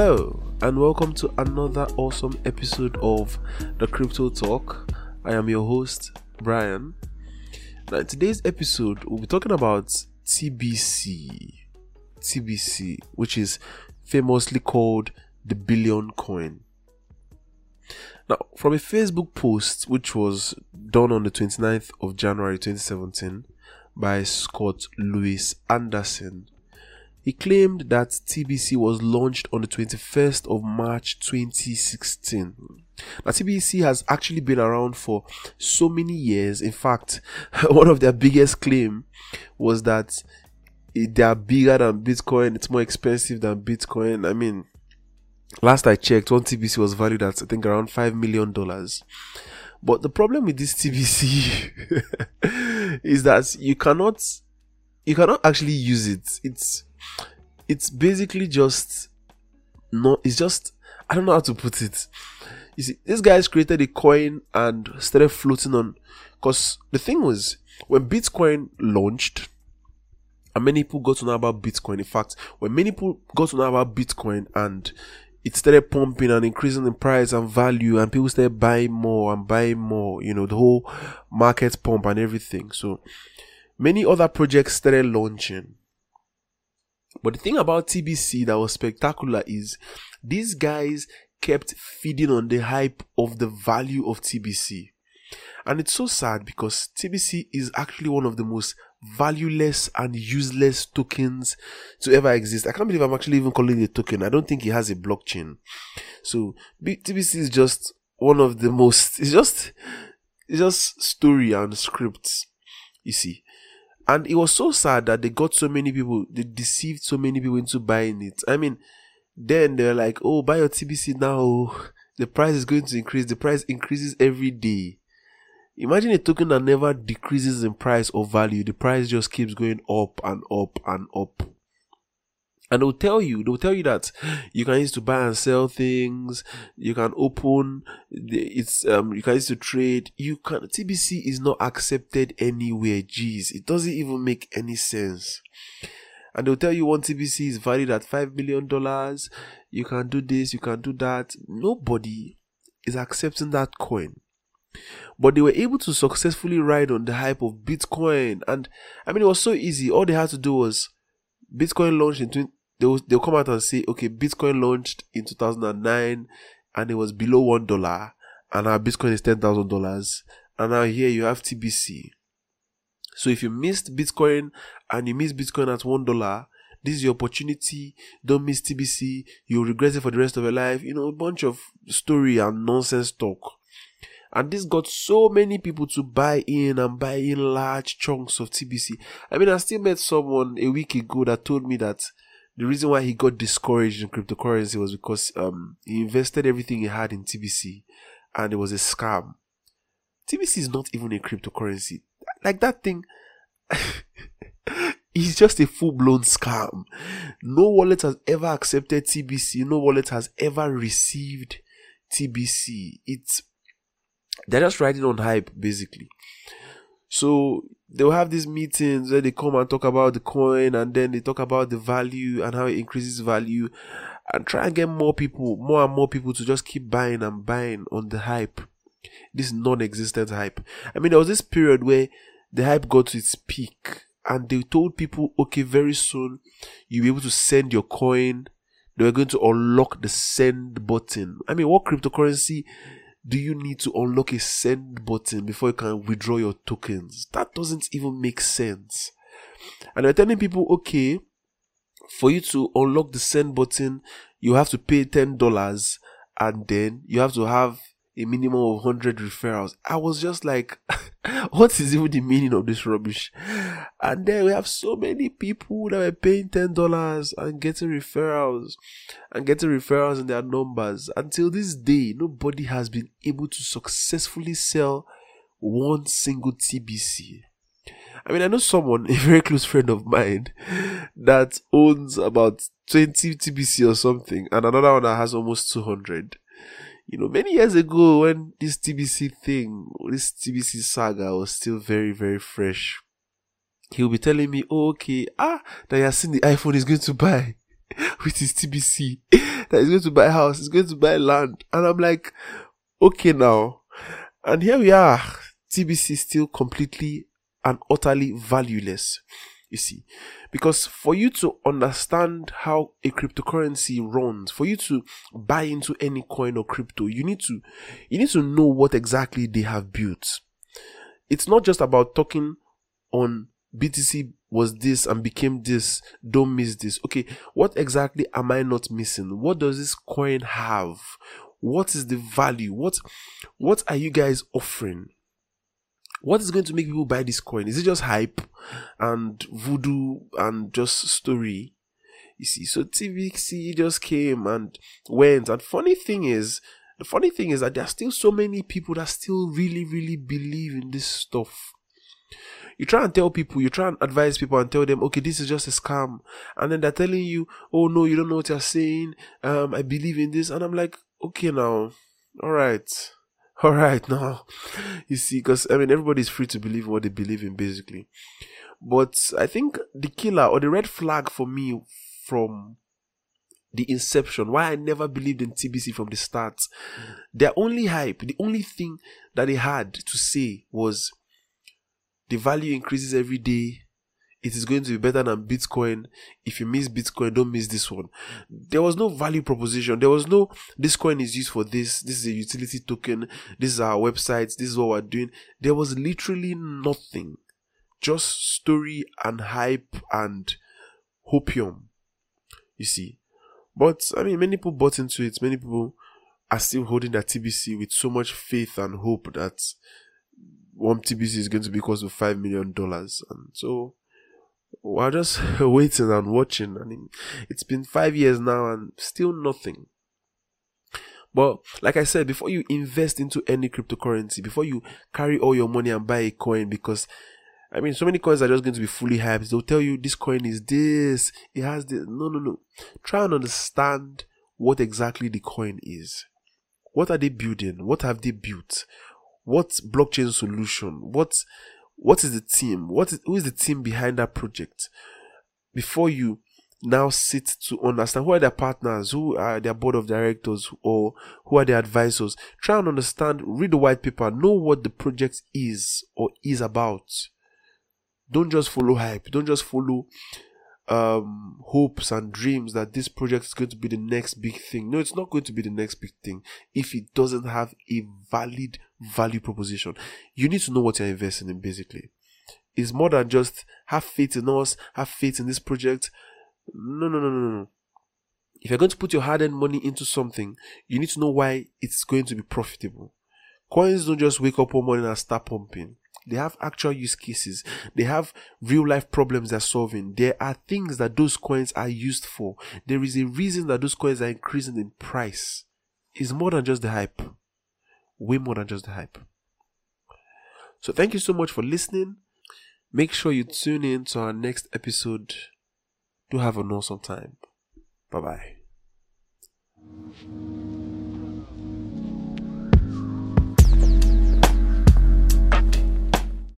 and welcome to another awesome episode of the Crypto Talk. I am your host, Brian. Now, in today's episode, we'll be talking about TBC. TBC, which is famously called the Billion Coin. Now, from a Facebook post which was done on the 29th of January 2017 by Scott Lewis Anderson, he claimed that TBC was launched on the 21st of March 2016. Now, TBC has actually been around for so many years. In fact, one of their biggest claim was that they are bigger than Bitcoin. It's more expensive than Bitcoin. I mean, last I checked, one TBC was valued at I think around five million dollars. But the problem with this TBC is that you cannot you cannot actually use it. It's it's basically just no it's just I don't know how to put it. You see, this guys created a coin and started floating on because the thing was when Bitcoin launched and many people got to know about Bitcoin. In fact, when many people got to know about Bitcoin and it started pumping and increasing in price and value and people started buying more and buying more, you know, the whole market pump and everything. So many other projects started launching. But the thing about TBC that was spectacular is these guys kept feeding on the hype of the value of TBC. And it's so sad because TBC is actually one of the most valueless and useless tokens to ever exist. I can't believe I'm actually even calling it a token. I don't think it has a blockchain. So TBC is just one of the most, it's just, it's just story and scripts, you see. And it was so sad that they got so many people, they deceived so many people into buying it. I mean, then they're like, oh, buy your TBC now. Oh. The price is going to increase. The price increases every day. Imagine a token that never decreases in price or value. The price just keeps going up and up and up. And they'll tell you, they'll tell you that you can use to buy and sell things. You can open, it's, um, you can use to trade. You can, TBC is not accepted anywhere. Jeez, it doesn't even make any sense. And they'll tell you one TBC is valued at $5 million. You can do this, you can do that. Nobody is accepting that coin. But they were able to successfully ride on the hype of Bitcoin. And I mean, it was so easy. All they had to do was Bitcoin launched in they'll they'll come out and say, okay, Bitcoin launched in 2009 and it was below one dollar, and now Bitcoin is ten thousand dollars, and now here you have TBC. So if you missed Bitcoin and you missed Bitcoin at one dollar, this is your opportunity. Don't miss TBC. You'll regret it for the rest of your life. You know, a bunch of story and nonsense talk. And this got so many people to buy in and buy in large chunks of TBC. I mean, I still met someone a week ago that told me that the reason why he got discouraged in cryptocurrency was because um, he invested everything he had in TBC and it was a scam. TBC is not even a cryptocurrency. Like that thing is just a full blown scam. No wallet has ever accepted TBC. No wallet has ever received TBC. It's they're just riding on hype basically. So they'll have these meetings where they come and talk about the coin and then they talk about the value and how it increases value and try and get more people, more and more people to just keep buying and buying on the hype. This non existent hype. I mean, there was this period where the hype got to its peak and they told people, okay, very soon you'll be able to send your coin. They were going to unlock the send button. I mean, what cryptocurrency do you need to unlock a send button before you can withdraw your tokens? That doesn't even make sense. And they're telling people, okay, for you to unlock the send button, you have to pay $10 and then you have to have a minimum of 100 referrals. I was just like, what is even the meaning of this rubbish? And then we have so many people that were paying $10 and getting referrals and getting referrals in their numbers. Until this day, nobody has been able to successfully sell one single TBC. I mean, I know someone, a very close friend of mine, that owns about 20 TBC or something, and another one that has almost 200 you know, many years ago when this TBC thing, this TBC saga was still very, very fresh, he'll be telling me, oh, okay, ah, that you have seen the iPhone is going to buy. with his TBC that he's going to buy a house, he's going to buy land. And I'm like, okay now. And here we are. TBC is still completely and utterly valueless. You see, because for you to understand how a cryptocurrency runs, for you to buy into any coin or crypto, you need to, you need to know what exactly they have built. It's not just about talking on BTC was this and became this. Don't miss this. Okay, what exactly am I not missing? What does this coin have? What is the value? What what are you guys offering? What is going to make people buy this coin? Is it just hype and voodoo and just story? You see, so TBC just came and went. And funny thing is, the funny thing is that there are still so many people that still really, really believe in this stuff you try and tell people, you try and advise people and tell them, okay, this is just a scam. And then they're telling you, oh no, you don't know what you're saying. Um, I believe in this. And I'm like, okay now. All right. All right now. You see, because I mean, everybody's free to believe what they believe in, basically. But I think the killer or the red flag for me from the inception, why I never believed in TBC from the start, their only hype, the only thing that they had to say was the value increases every day. It is going to be better than Bitcoin. If you miss Bitcoin, don't miss this one. There was no value proposition. There was no, this coin is used for this. This is a utility token. This is our website. This is what we're doing. There was literally nothing. Just story and hype and hopium. You see. But, I mean, many people bought into it. Many people are still holding their TBC with so much faith and hope that one TBC is going to be close to five million dollars, and so we're just waiting and watching. I mean, it's been five years now and still nothing. But like I said, before you invest into any cryptocurrency, before you carry all your money and buy a coin, because I mean, so many coins are just going to be fully hyped. They'll tell you this coin is this, it has this. No, no, no. Try and understand what exactly the coin is. What are they building? What have they built? What blockchain solution? What what is the team? What is, who is the team behind that project? Before you now sit to understand who are their partners who are their board of directors or who are their advisors try and understand read the white paper know what the project is or is about. Don't just follow hype. Don't just follow um, hopes and dreams that this project is going to be the next big thing. No, it's not going to be the next big thing if it doesn't have a valid value proposition. You need to know what you're investing in basically. It's more than just have faith in us, have faith in this project. No, no, no, no, no. If you're going to put your hard earned money into something, you need to know why it's going to be profitable. Coins don't just wake up one morning and start pumping. They have actual use cases. They have real life problems they're solving. There are things that those coins are used for. There is a reason that those coins are increasing in price. It's more than just the hype. Way more than just the hype. So thank you so much for listening. Make sure you tune in to our next episode. Do have an awesome time. Bye bye.